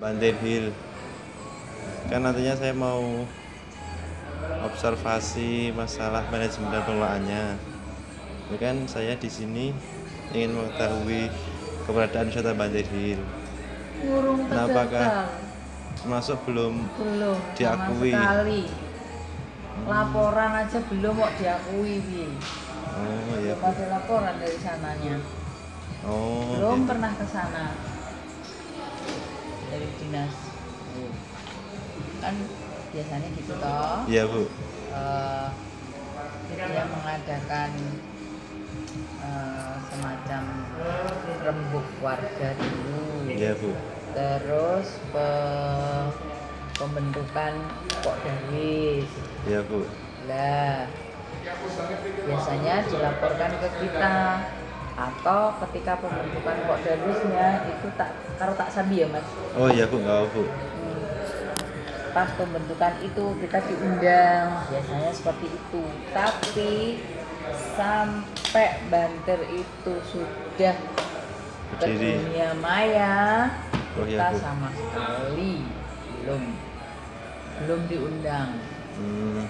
Bantir Hill. Kan nantinya saya mau observasi masalah manajemen dan pengelolaannya ini kan saya di sini ingin mengetahui keberadaan wisata Bantir Hill. Ngurung Nah, apakah masuk belum? Belum diakui? sekali. Laporan aja belum kok diakui Bi. oh iya belum ada laporan dari sananya. Oh belum gitu. pernah ke sana dari dinas. Kan biasanya gitu toh. Iya bu. Eh, dia mengadakan eh, semacam rembuk warga dulu. Iya bu. Terus pe- pembentukan pok darwis iya bu. Lah biasanya dilaporkan ke kita atau ketika pembentukan pok darwisnya itu tak karo tak sambi ya mas? Oh iya bu nggak apa bu pas pembentukan itu kita diundang biasanya seperti itu. Tapi sampai banter itu sudah ke dunia maya Oh, kita iya, Bu. sama sekali belum belum diundang. Hmm.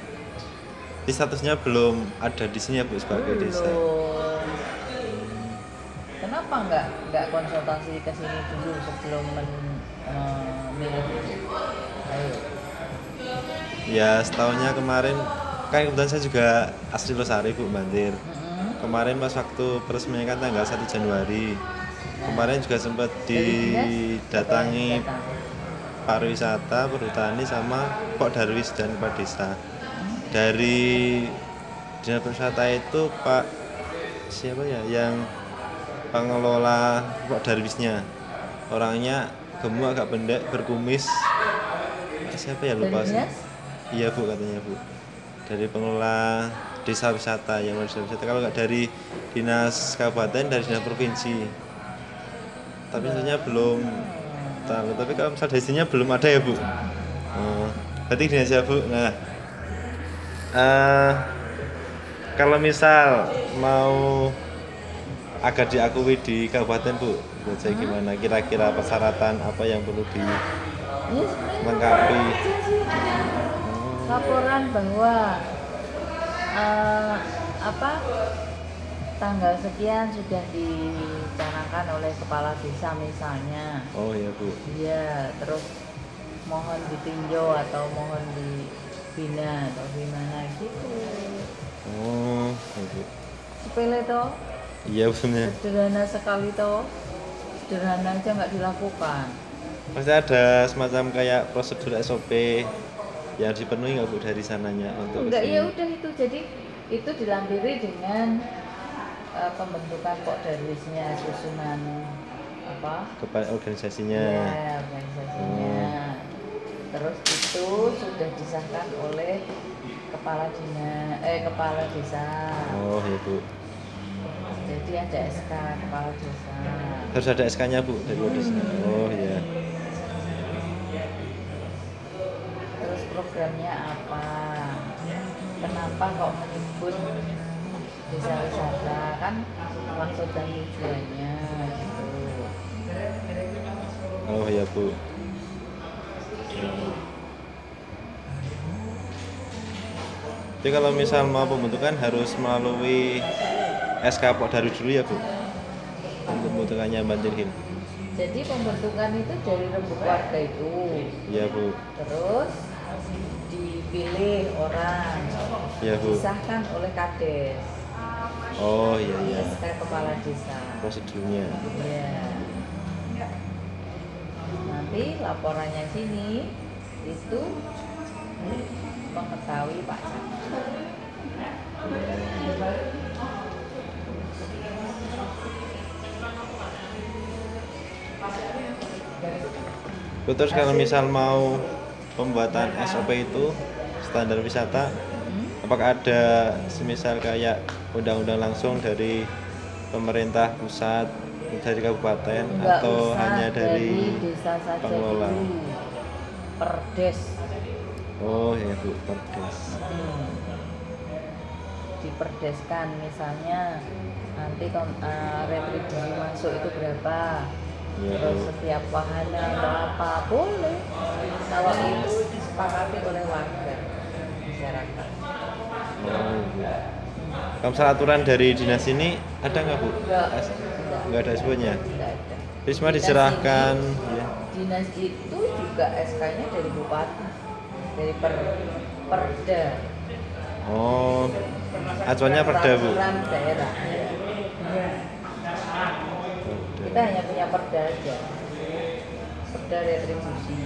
Jadi statusnya belum ada di sini ya bu sebagai desa? Belum kenapa nggak nggak konsultasi ke sini dulu sebelum men- ayo. Ya setahunnya kemarin kan kebetulan saya juga asli Losari bu Bantir. Mm-mm. kemarin pas waktu peresmian kan tanggal 1 Januari. Kemarin juga sempat dinas, didatangi pariwisata perhutani sama Pok Darwis dan Kepala Desa. Dari dinas pariwisata itu Pak siapa ya yang pengelola Pok Darwisnya. Orangnya gemuk agak pendek berkumis. Siapa ya? Lupa sih. Dinas? iya bu katanya bu. Dari pengelola desa wisata yang desa wisata. Kalau nggak dari dinas kabupaten dari dinas provinsi. Tapi sebenarnya belum tahu. Tapi kalau misal dari sininya belum ada ya bu? Oh, berarti gini aja bu. Nah eh, kalau misal mau agar diakui di kabupaten bu. Buat saya gimana? Kira-kira persyaratan apa yang perlu di Lengkapi. laporan bahwa eh, apa tanggal sekian sudah dicanangkan oleh kepala desa misalnya. Oh ya bu. Iya terus mohon ditinjau atau mohon dibina atau gimana gitu. Oh ya, bu. Sepele toh iya sebenarnya sederhana sekali toh. Sederhana aja nggak dilakukan. Pasti ada semacam kayak prosedur SOP yang dipenuhi nggak bu dari sananya untuk enggak ya udah itu. Jadi itu dilampiri dengan eh, pembentukan kok darwisnya susunan apa? Kepada organisasinya. Ya organisasinya. Terus itu sudah disahkan oleh kepala dinas eh kepala desa. Oh ya bu jadi ada SK kepala desa. Harus ada SK nya bu dari desa. Oh ya terus programnya apa? Kenapa kok menyebut desa wisata? Kan maksud dan tujuannya gitu. Oh ya bu. Jadi kalau misal mau pembentukan harus melalui SK Pok dari dulu ya bu? Untuk pembentukannya Banjir Hill jadi pembentukan itu dari rembuk warga itu. Ya bu. Terus dipilih orang. Ya bu. Disahkan oleh kades. Oh iya iya. SK kepala desa. Prosedurnya Iya. Nanti laporannya sini itu mengetahui Pak Camat. Terus kalau misal mau pembuatan SOP itu standar wisata, Hmm? apakah ada semisal kayak undang-undang langsung dari pemerintah pusat, dari kabupaten, Nggak atau usah hanya dari desa saja pengelola? dulu. Perdes. Oh ya bu, Perdes. Hmm. Diperdeskan misalnya nanti eh, retribusi masuk itu berapa terus bu. setiap wahana atau apa boleh kalau itu disepakati oleh warga masyarakat Oh, iya. Kalau misalnya aturan dari dinas ini ada nggak bu? enggak enggak Nggak ada ada Jadi semua Dinas diserahkan. Ya. dinas itu juga SK-nya dari bupati dari per perda Oh, acuannya perda bu. peraturan daerah kita hanya punya perda aja. Perda retribusi.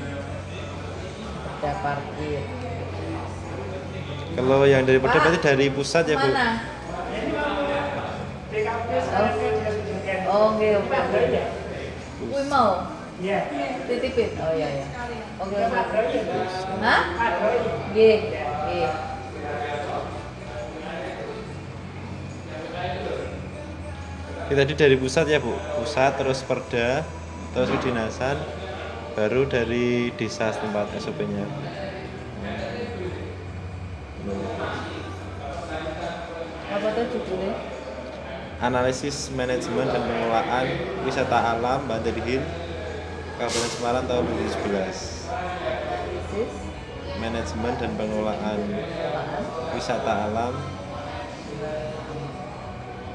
Perda parkir. Kalau yang dari perda berarti dari pusat ya bu? mana? Oh oke oke oke. Mau? Titipin. Oh iya iya. Oke oke. Hah? G G Kita tadi dari pusat ya bu, pusat terus perda, terus kedinasan, baru dari desa setempat SOP-nya. apa tuh judulnya Analisis manajemen dan pengelolaan wisata alam Banten Hill, Kabupaten Semarang tahun 2011. analisis Manajemen dan pengelolaan wisata alam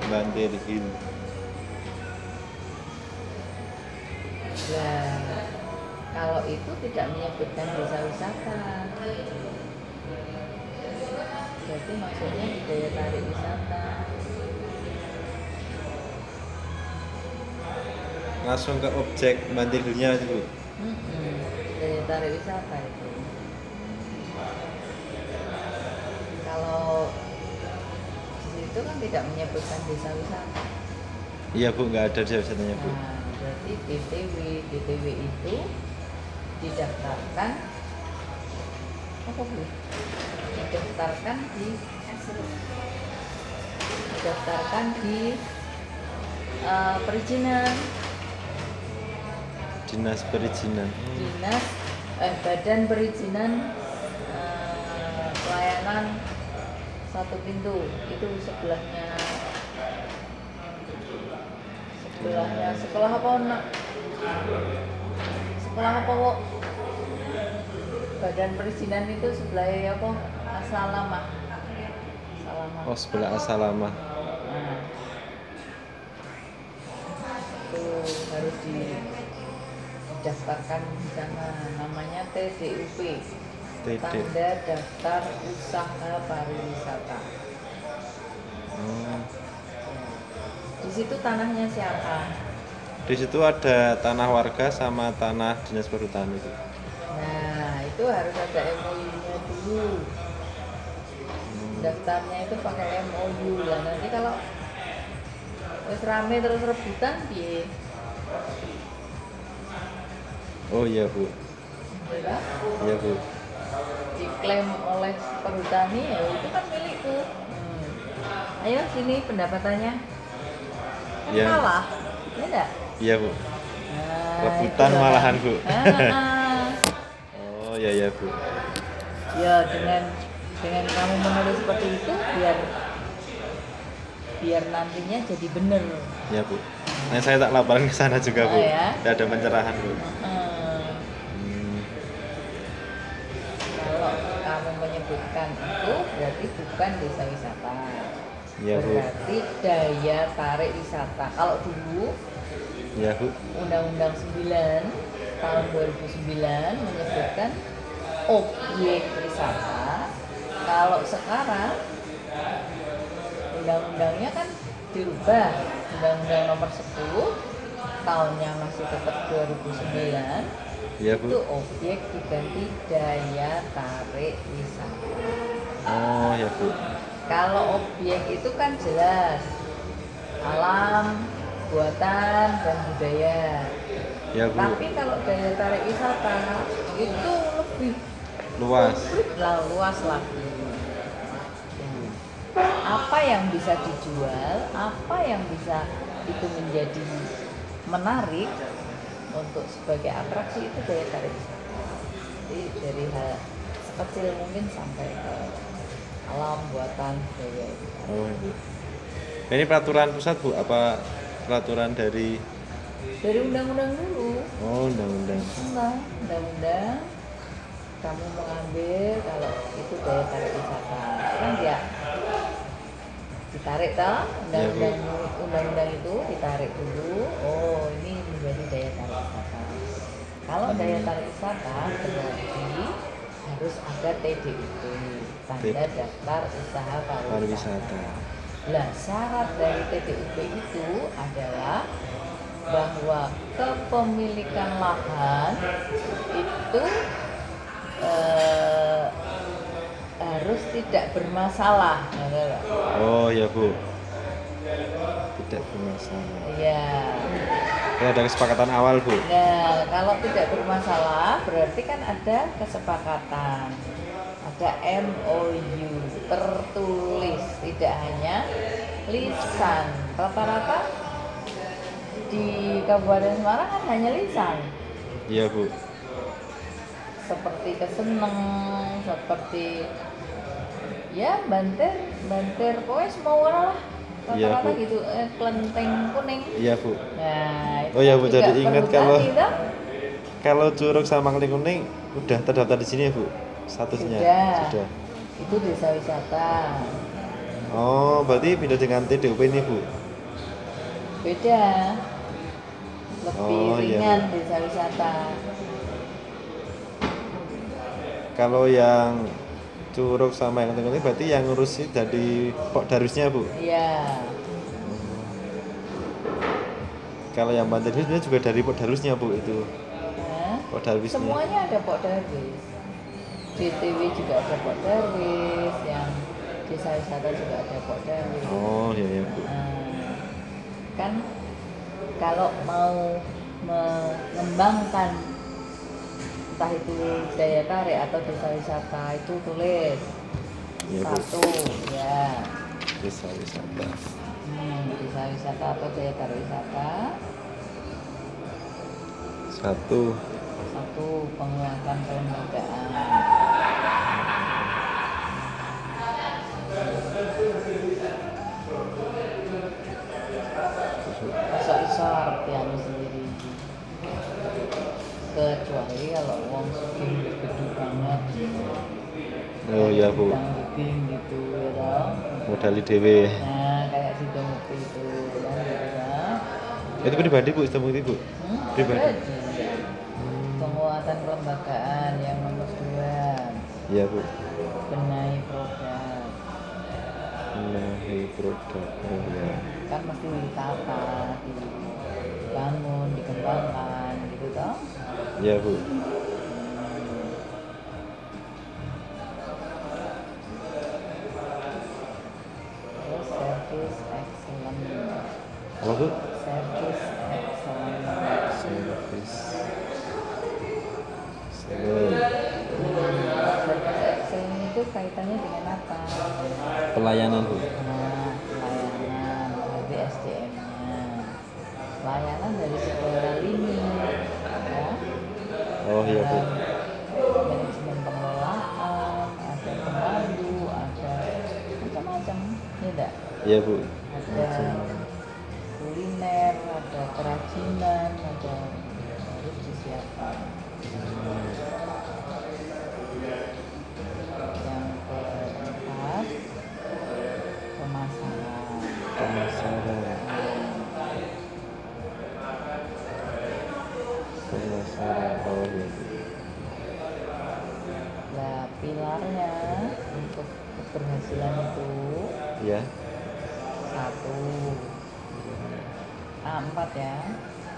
Banten Hill. Nah, kalau itu tidak menyebutkan desa wisata. Berarti maksudnya daya tarik wisata. Langsung ke objek Hill-nya itu. Mm-mm, Daya tarik wisata itu. Kalau di situ kan tidak menyebutkan desa wisata. Iya bu, nggak ada desa wisatanya bu. Nah, berarti DTW DTW itu didaftarkan apa bu? Didaftarkan di didaftarkan di eh, perizinan Dinas perizinan. dinas eh, badan perizinan eh, pelayanan satu pintu itu sebelahnya sebelahnya sekolah apa nak? Sekolah apa kok badan perizinan itu sebelahnya apa? Asalamah asalamah Oh sebelah Asalamah. Nah, itu harus didaftarkan di sana namanya TDUP TD. tanda daftar usaha pariwisata. Oh. Situ tanahnya siapa Di situ ada tanah warga sama tanah dinas perhutanan itu. nah itu harus ada MOU nya dulu daftarnya itu pakai MOU lah nanti kalau wis rame terus rebutan piye Oh iya bu, Ya kan? iya bu. diklaim oleh perhutani ya itu kan milikku hmm. ayo sini pendapatannya Ya. kalah ya enggak Iya bu. nah, Rebutan malahan. Bu. Ah, Oh iya iya bu. ya dengan dengan kamu menulis seperti itu biar biar nantinya jadi bener Iya bu. Nah saya tak laporan ke sana juga bu. Oh, ya? Tidak ada pencerahan bu. Hmm, Hmm. kalau kamu menyebutkan itu berarti bukan desa wisata Iya bu. berarti daya tarik wisata kalau dulu Iya bu. Undang-Undang 9 tahun 2009 menyebutkan objek wisata. Kalau sekarang undang-undangnya kan dirubah. Undang-Undang nomor 10 tahunnya masih tetap 2009 Iya bu. itu objek diganti daya tarik wisata. Oh ya bu. Kalau objek itu kan jelas alam, buatan dan budaya. Ya bu. Tapi kalau daya tarik wisata itu lebih Luas. lah, luas lagi. Apa yang bisa dijual, apa yang bisa itu menjadi menarik untuk sebagai atraksi itu daya tarik wisata. Jadi dari hal sekecil mungkin sampai ke alam buatan budaya. Oh ya bu. Nah, ini peraturan pusat bu? Apa peraturan dari? Dari undang-undang dulu, Oh undang-undang. undang, undang-undang kamu mengambil kalau itu daya tarik wisata kan dia ditarik toh undang-undang undang-undang itu ditarik dulu oh ini menjadi daya tarik wisata kalau daya tarik wisata berarti harus ada TDUP tanda daftar usaha pariwisata. Nah, syarat dari TPUP itu adalah bahwa kepemilikan lahan itu eh, harus tidak bermasalah. oh ya bu. Tidak bermasalah. Iya. Ya ada kesepakatan awal bu Nah, kalau tidak bermasalah berarti kan ada kesepakatan. Ada MOU tertulis, tidak hanya lisan. Rata-rata di Kabupaten Semarang kan hanya lisan. iya bu Seperti keseneng, seperti ya banter, banter pokoknya semua warna lah. Iya, Rata-rata Bu. gitu, eh, kelenteng kuning. iya bu Nah, itu Oh ya, Bu, jadi ingat kalau- toh. kalau curug sama keling kuning udah terdaftar di sini ya bu statusnya Sudah. sudah itu desa wisata oh berarti pindah dengan TDUP ini bu beda lebih Oh, iya, ringan Bu. desa wisata kalau yang curug sama yang kuning berarti yang ngurusi dari pok darusnya bu? Iya. Kalau yang banten itu juga dari pok darusnya bu itu. Hah? pok darusnya semuanya ada pok darwis. DTW juga ada pok darwis yang desa wisata juga ada pok darwis. Oh iya iya bu. Nah, kan kalau mau mengembangkan entah itu daya tarik atau desa wisata itu tulis. Bu. satu ya. Desa wisata. Hmm, desa wisata atau daya tarik wisata. Satu. Satu penguatan kelembagaan artiannya sendiri kecuali kalau uang sugih gede banget. Oh iya bu. Gitu ya modali dewe nah kayak si Tomupi itu kan gitu kan itu pribadi bu sistem itu bu? Hmm? Pribadi. penguatan kelembagaan yang nomor dua. Iya bu. Benahi produk. Menahi produk oh iya. Kan mesti ditata dibangun dikembangkan gitu toh iya bu. Terus service excellent apa bu? Service excellent service. Seven service. Excellent itu kaitannya dengan apa pelayanan bu enggak iya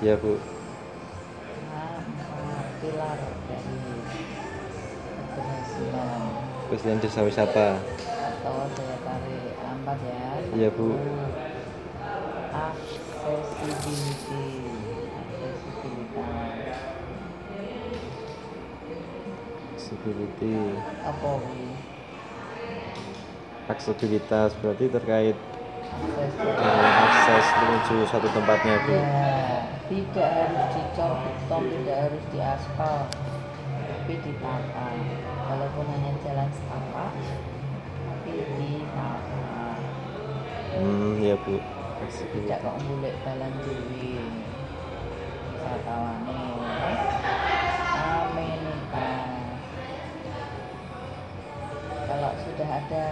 iya bu. Pilar dari keberhasilan desa wisata atau daya tarik A4 ya Iya, Bu. apa wi aksesibilitas berarti terkait akses eh, akses menuju satu tempatnya bu. Ya tidak harus dicor beton tidak harus diaspal tapi ditata walaupun hanya jalan setapak tapi ditata hmm iya bu. Tidak kok golek dalan dhewe wisatawane amenitas sudah ada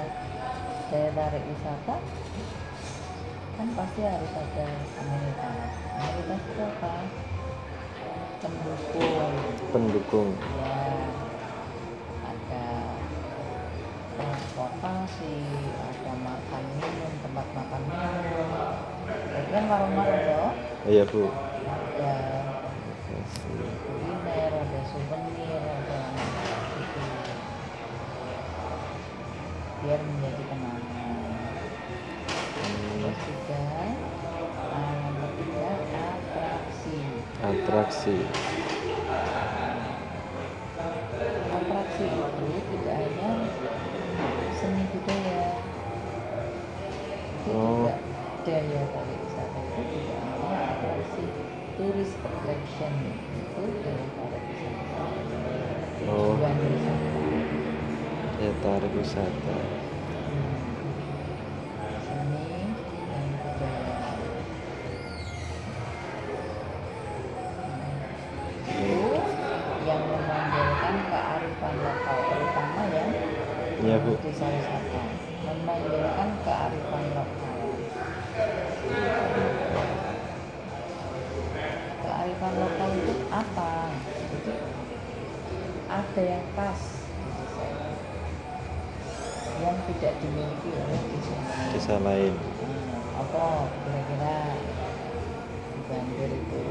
daya tarik wisata kan pasti harus ada amenitas amenitas itu apa? Pendukung. Pendukung. Ya ada transportasi ada makan minum tempat makan minum. Itu kan warung-warung loh iya bu atraksi. Atraksi itu tidak hanya seni budaya. Itu Oh. juga daya tarik wisata. Itu tidak hanya atraksi turis attraction. Itu daya tarik wisata. Oh. tujuan wisata. Daya tarik wisata iya bu. Desa wisata memanggilkan kearifan lokal kearifan lokal itu apa? Ada yang khas itu, yang tidak dimiliki oleh desa lain. Desa lain. Hmm, apa kira-kira di Banjar itu?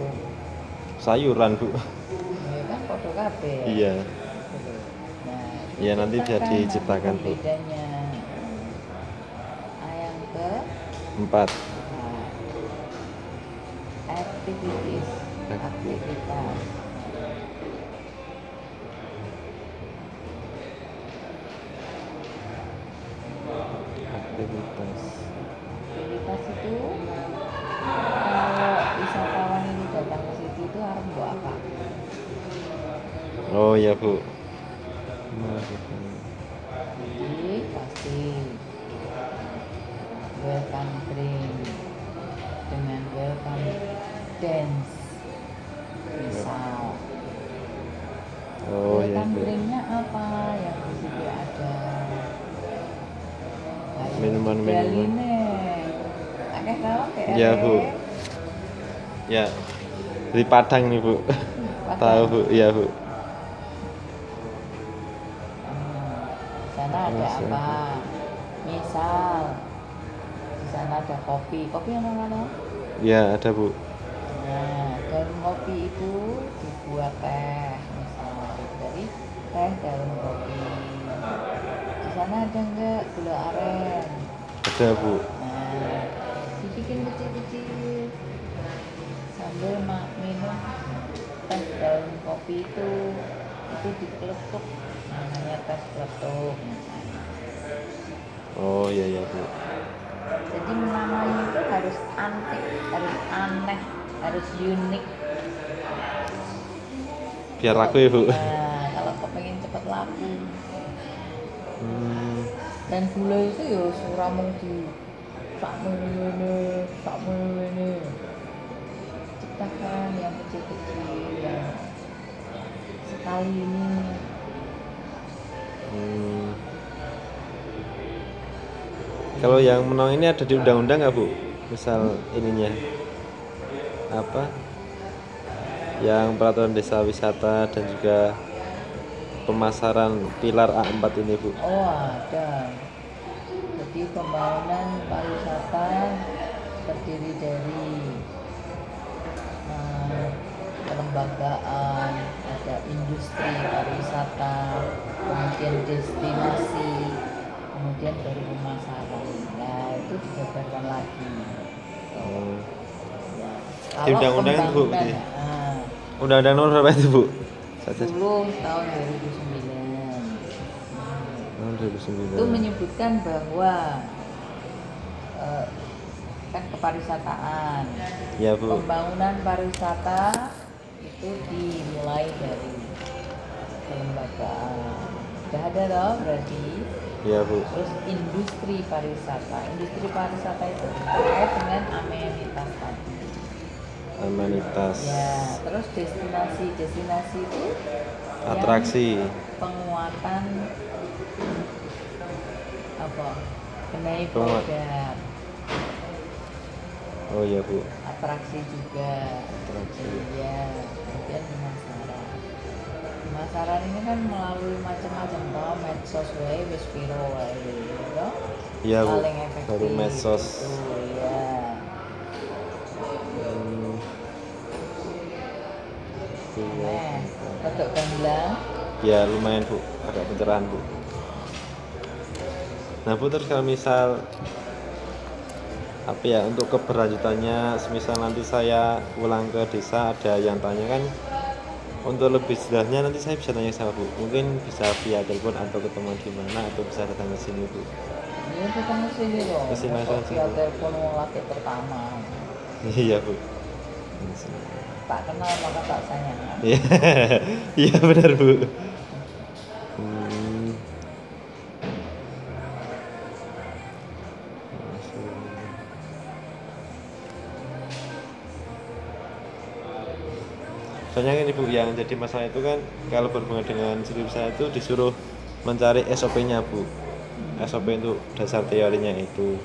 Sayuran bu. Ya kan foto ya? iya Nah, Iya, nanti bisa diciptakan Bu. pembedanya. Ah, yang ke empat nah, activities, aktivitas. aktivitas Aktivitas itu kalau wisatawan ini datang ke situ itu harus buat apa? oh iya bu Jadi pasti welcome drink dengan welcome dance. Misal. Oh iya welcome bu drinknya apa? Yang di situ ada Minuman-minuman. Akeh Bu. ya. Di Padang nih bu. Padang. tahu bu. Iya bu ada Terus, apa? Misal di sana ada kopi. Kopi yang mana? ya ada bu Nah, daun kopi itu dibuat teh, misal dari teh daun kopi. Di sana ada enggak gula aren? ada bu Nah, dibikin kecil-kecil sambil minum teh daun kopi itu itu dikeletuk namanya teh keletuk oh iya iya bu. Jadi namanya itu harus antik harus aneh harus unik. Biar laku ya bu. Nah kalau kepengen cepet laku. Hmm, dan gula itu ya suramung di sakmu ini sakmu ini ciptakan yang kecil-kecil yang sekali ini. Hmm. kalau yang menang ini ada di undang-undang nggak bu? Misal ininya. Apa? Yang peraturan desa wisata dan juga pemasaran pilar A4 ini bu. Oh ada. Jadi pembangunan pariwisata terdiri dari eh, kelembagaan ada industri pariwisata kemudian destinasi kemudian baru pemasaran nah itu dijabarkan lagi Hmm. ya. Di undang-undang itu, Bu, pembangunan, berarti? ah, undang-undang nomor berapa itu bu Saja. 10 tahun 2009 tahun itu 2009 menyebutkan bahwa eh, kan kepariwisataan ya bu pembangunan pariwisata itu dimulai dari kelembagaan sudah ada loh berarti? Ya bu. Terus industri pariwisata. Industri pariwisata itu terkait dengan amenitas tadi. Amenitas. Ya terus destinasi. Destinasi itu atraksi. penguatan apa? Kenai Rumah. produk. Oh iya bu. Atraksi juga. Atraksi. iya kemudian pemasaran pemasaran ini kan melalui macam-macam toh medsos wae wis piro wae toh. Iya paling efektif baru medsos. gitu, iya. Hmm. Iya. nah untuk gamblang ya lumayan bu. Agak pencerahan bu. Nah bu terus kalau misal apa ya untuk keberlanjutannya semisal nanti saya pulang ke desa ada yang tanya kan untuk lebih jelasnya nanti saya bisa tanya sama bu. Mungkin bisa via telepon atau ketemu di mana atau bisa datang ke sini bu. Ya kita mesti loh Mesti langsung via sini. telepon laki pertama. Iya bu. Tak kenal maka tak sayang. Iya iya benar bu soalnya kan ibu yang jadi masalah itu kan kalau berhubungan dengan skrip saya itu disuruh mencari SOP-nya bu. SOP itu dasar teorinya itu.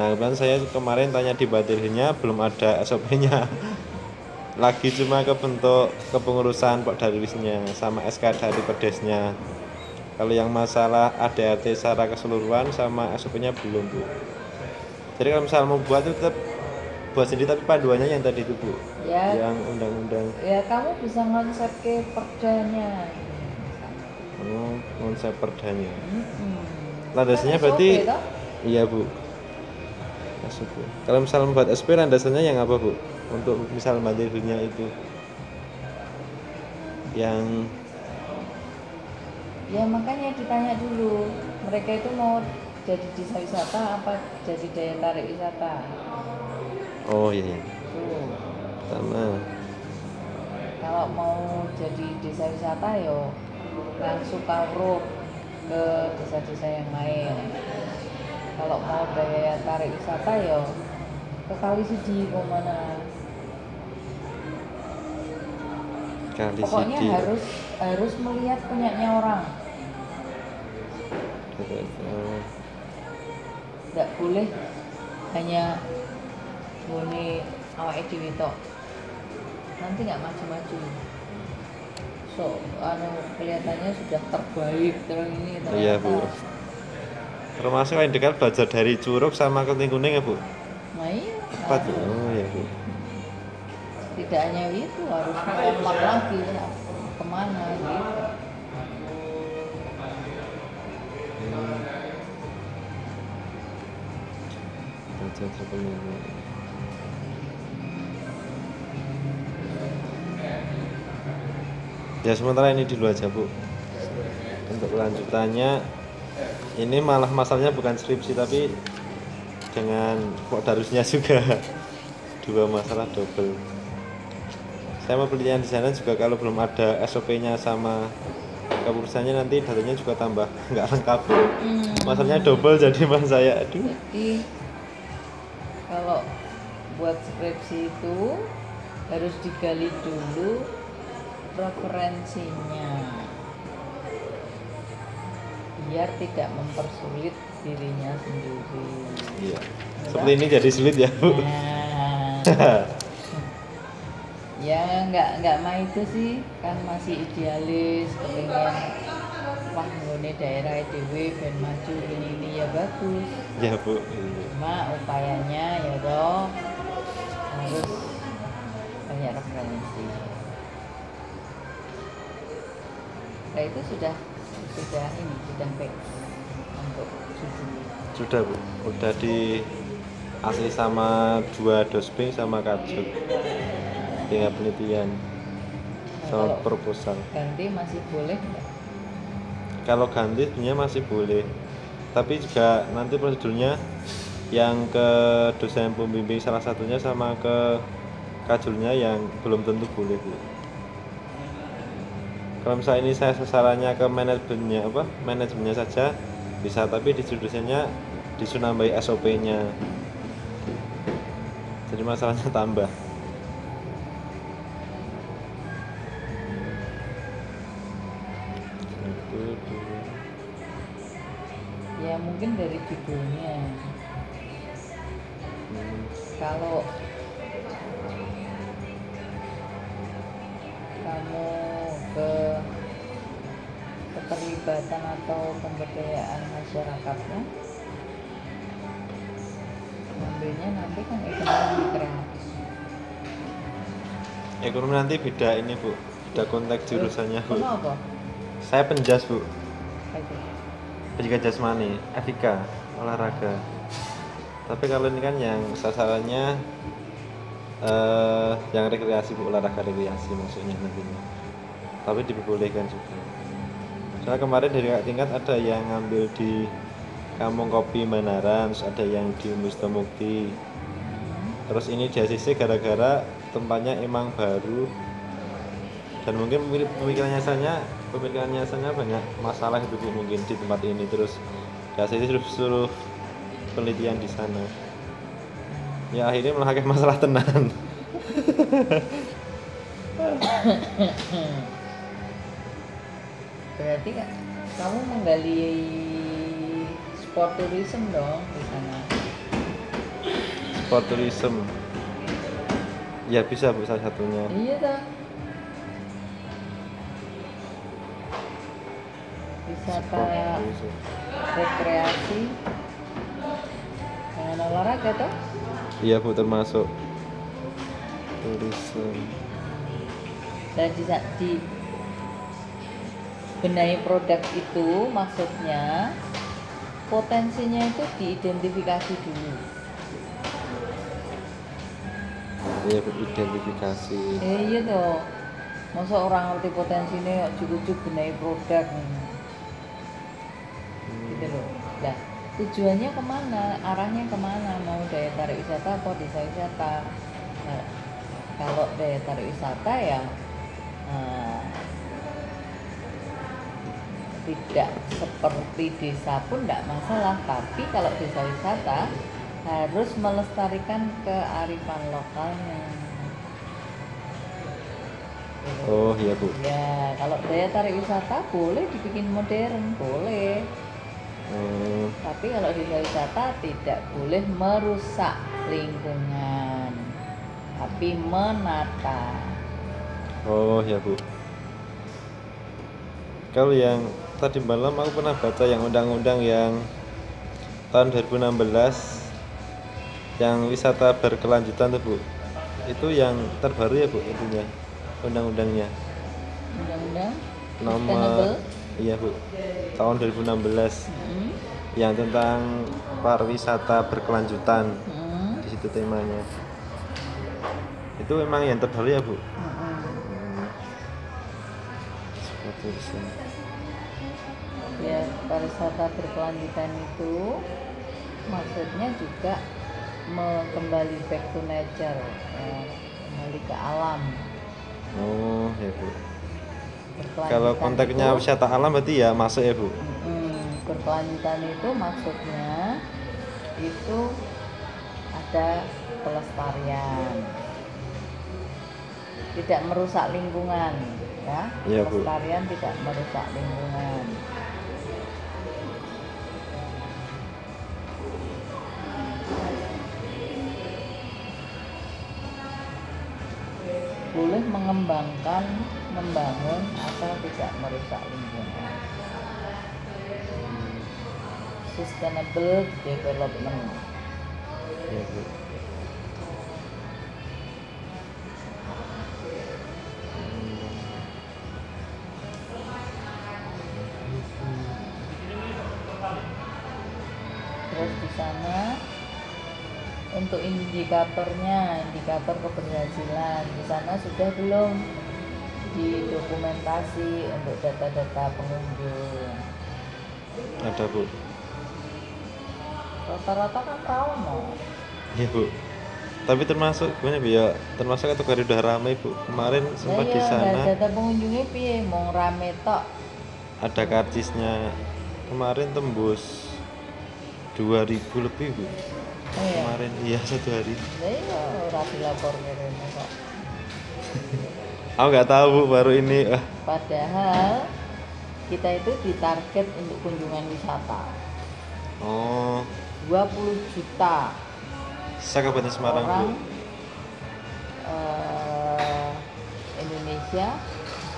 Nah kemudian saya kemarin tanya di batirnya belum ada SOP-nya lagi cuma ke bentuk kepengurusan Pak Darwisnya sama SK dari pedesnya. Kalau yang masalah ADAT secara keseluruhan sama SOP-nya belum bu. Jadi kalau misalnya mau buat itu tetap buat sendiri tapi panduannya yang tadi itu bu ya. Yang undang-undang. Ya kamu bisa konsep ke perdanya. Oh, konsep perdanya. Mm-mm. landasannya Kan berarti SOP iya bu. Masuk bu kalau misalnya membuat SP landasannya yang apa bu? Untuk misal mandirinya itu. Yang ya makanya ditanya dulu mereka itu mau jadi desa wisata apa jadi daya tarik wisata? Oh iya, iya. Pertama. Kalau mau jadi desa wisata yo langsung kawruh ke desa-desa yang lain. Kalau mau daya tarik wisata yo ke kali siji ke mana. Kali pokoknya sidi harus harus melihat punyanya orang. Tidak boleh hanya boleh awake dhewe tok nanti nggak maju-maju. So anu kelihatannya sudah terbaik terus ini ternyata. Iya bu. Termasuk yang dekat belajar dari curug sama keting kuning ya bu? Nah iya. Tuh harus. oh iya bu. Tidak hanya itu harus mengopak lagi ya. ke mana gitu. Hmm. belajar ya sementara ini dulu aja bu. Untuk kelanjutannya ini malah masalahnya bukan skripsi tapi dengan kok darusnya juga. Dua masalah double. Saya mau penelitian di sana juga kalau belum ada SOP-nya sama keputusannya nanti datanya juga tambah nggak lengkap. Hmm. masalahnya double jadi mas saya. Aduh. Jadi kalau buat skripsi itu harus digali dulu referensinya biar tidak mempersulit dirinya sendiri. iya. Seperti ini jadi sulit ya bu. Nah, ya nggak nggak mah itu sih. Kan masih idealis pengen wah daerah EDW ben maju ini ini ya bagus. Ya bu. Iya. cuma upayanya ya toh harus banyak referensi nah itu sudah sudah ini sudah baik untuk judul sudah bu. Udah di asli sama dua dosbing sama kajut tinggal penelitian. Sama Kalau- proposal. ganti masih boleh nggak? kalau ganti sebenarnya masih boleh. Tapi juga nanti prosedurnya yang ke dosen pembimbing salah satunya sama ke kajulnya yang belum tentu boleh bu kalau misalnya ini saya sasarannya ke manajemennya apa manajemennya saja bisa tapi di dosennya disuruh nambahi SOP-nya jadi masalahnya tambah. Ya mungkin dari judulnya. Hmm, Kalau ngambilnya nanti kan ekonomi kreatif ekonomi nanti beda ini bu. Beda konteks jurusannya bu. kenapa? saya penjas bu. Penjaga jasmani etika olahraga. Tapi kalau ini kan yang sasarannya eh yang rekreasi bu. Olahraga rekreasi maksudnya nantinya. Tapi diperbolehkan juga. Soalnya kemarin dari tingkat ada yang ngambil di Kampung Kopi Manaran terus ada yang di Mustamukti terus ini di ACC gara-gara tempatnya emang baru. Dan mungkin pemikirannya saya pemikirannya saya banyak masalah itu mungkin di tempat ini. Terus ya saya suruh, suruh penelitian di sana. Ya akhirnya malah kayak masalah tenan. Berarti kamu menggali sport tourism dong di sana. Sport tourism. Ya bisa bu salah satunya. Iya dah. Wisata rekreasi. Dengan olahraga toh iya bu termasuk tourism. Dan di, di benahi produk itu maksudnya potensinya itu diidentifikasi dulu. Iya bu identifikasi eh iya toh. Masa orang ngerti potensinya yuk cukup benahi produk? Gitu loh. Nah tujuannya ke mana? Arahnya ke mana? Mau daya tarik wisata atau desa wisata? Nah, kalau daya tarik wisata ya eh, tidak seperti desa pun tidak masalah tapi kalau desa wisata harus melestarikan kearifan lokalnya oh iya bu Ya, kalau daya tarik wisata boleh dibikin modern, boleh. Hmm, Tapi kalau desa wisata tidak boleh merusak lingkungan, tapi menata. Oh ya bu. Kalau yang tadi malam aku pernah baca yang undang-undang yang tahun 2016 yang wisata berkelanjutan tuh bu. Itu yang terbaru ya bu intinya undang-undangnya. Undang-undang Nomor iya bu tahun 2016 Hmm, yang tentang pariwisata berkelanjutan hmm, di situ temanya. Itu memang yang terbaru ya bu. hmm. Seperti itu. Ya, pariwisata berkelanjutan itu maksudnya juga kembali back to nature, ya, kembali ke alam. Oh ya bu. Kalau konteksnya itu- wisata alam berarti ya masuk ya bu. Hmm, berkelanjutan itu maksudnya itu ada pelestarian, tidak merusak lingkungan, ya. Bu. pelestarian tidak merusak lingkungan. Mengembangkan, membangun asal tidak merusak lingkungan sustainable development. Iya bu. Untuk indikatornya, indikator keberhasilan di sana sudah belum didokumentasi untuk data-data pengunjung. Ada bu. Rata-rata kan no. Iya bu. Tapi termasuk gimana bu ya? Termasuk kategori udah ramai bu. Kemarin sempat di Iya, sana data pengunjungnya piye mau rame tok. ada karcisnya. Kemarin tembus 2000 lebih bu. Oh iya. Kemarin iya satu hari. Iya ora dilapor kok. Aku nggak tahu bu baru ini. Ah, Padahal kita itu ditarget untuk kunjungan wisata. Oh, 20 juta Kabupaten Semarang orang Bu. eh, Indonesia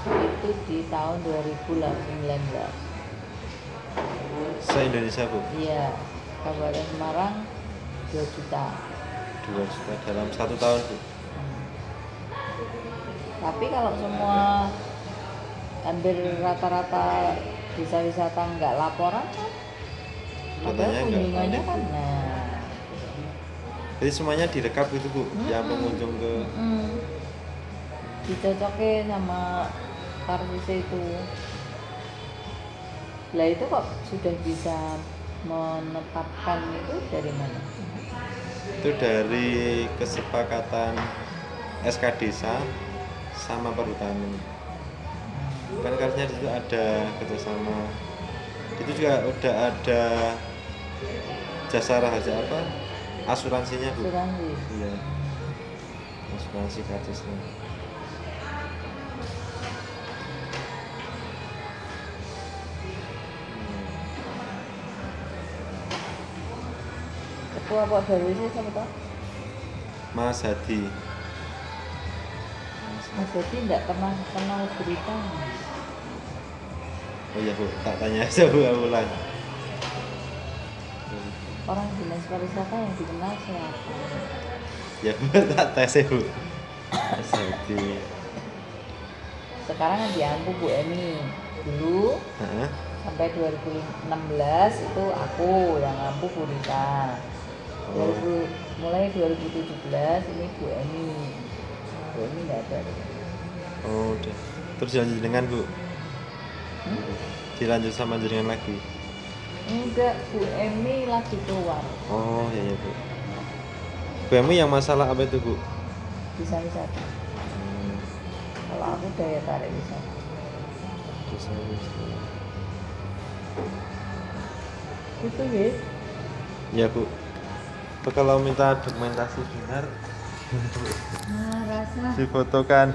itu di tahun 2019 Se Indonesia Bu. iya Kabupaten Semarang 2 juta. 2 juta dalam satu tahun Bu. tapi kalau semua hampir rata-rata desa wisata nggak laporan kan padahal kunjungannya kan nah Jadi semuanya direkap gitu Bu, yang Mm-mm. pengunjung ke Mm-mm. dicocokin sama kartusnya itu. Lah itu kok sudah bisa menetapkan itu dari mana itu dari kesepakatan SK Desa sama perhutanan. Kan karena di situ ada kerjasama. Itu juga udah ada jasa rahasia apa? Asuransinya Bu. asuransi Iya. Asuransi kartusnya. Ketua Pak baru sih siapa tau Mas Hadi. Mas Dedi nggak pernah kenal berita Oh iya Bu, tak tanya aja Bu ulang. orang dinas pariwisata yang dikenal siapa Ya Bu, tak tes Bu. Mas Hadi. sekarang kan diampu Bu Emi dulu sampai 2016 itu aku yang ngampu Bu Rita. 2000 mulai 2017 ini Bu Emi Bu Emi nggak ada Oh, udah. Terus dilanjut dengan Bu. Hmm? Dilanjut sama jenengan lagi. enggak Bu Emi lagi keluar Oh, iya iya Bu. BMI yang masalah apa itu Bu? bisa wisata Hmm, kalau aku daya tarik wisata bisa, bisa. itu ya Ya Bu. Kalau minta dokumentasi benar? Nah rasa. Difotokan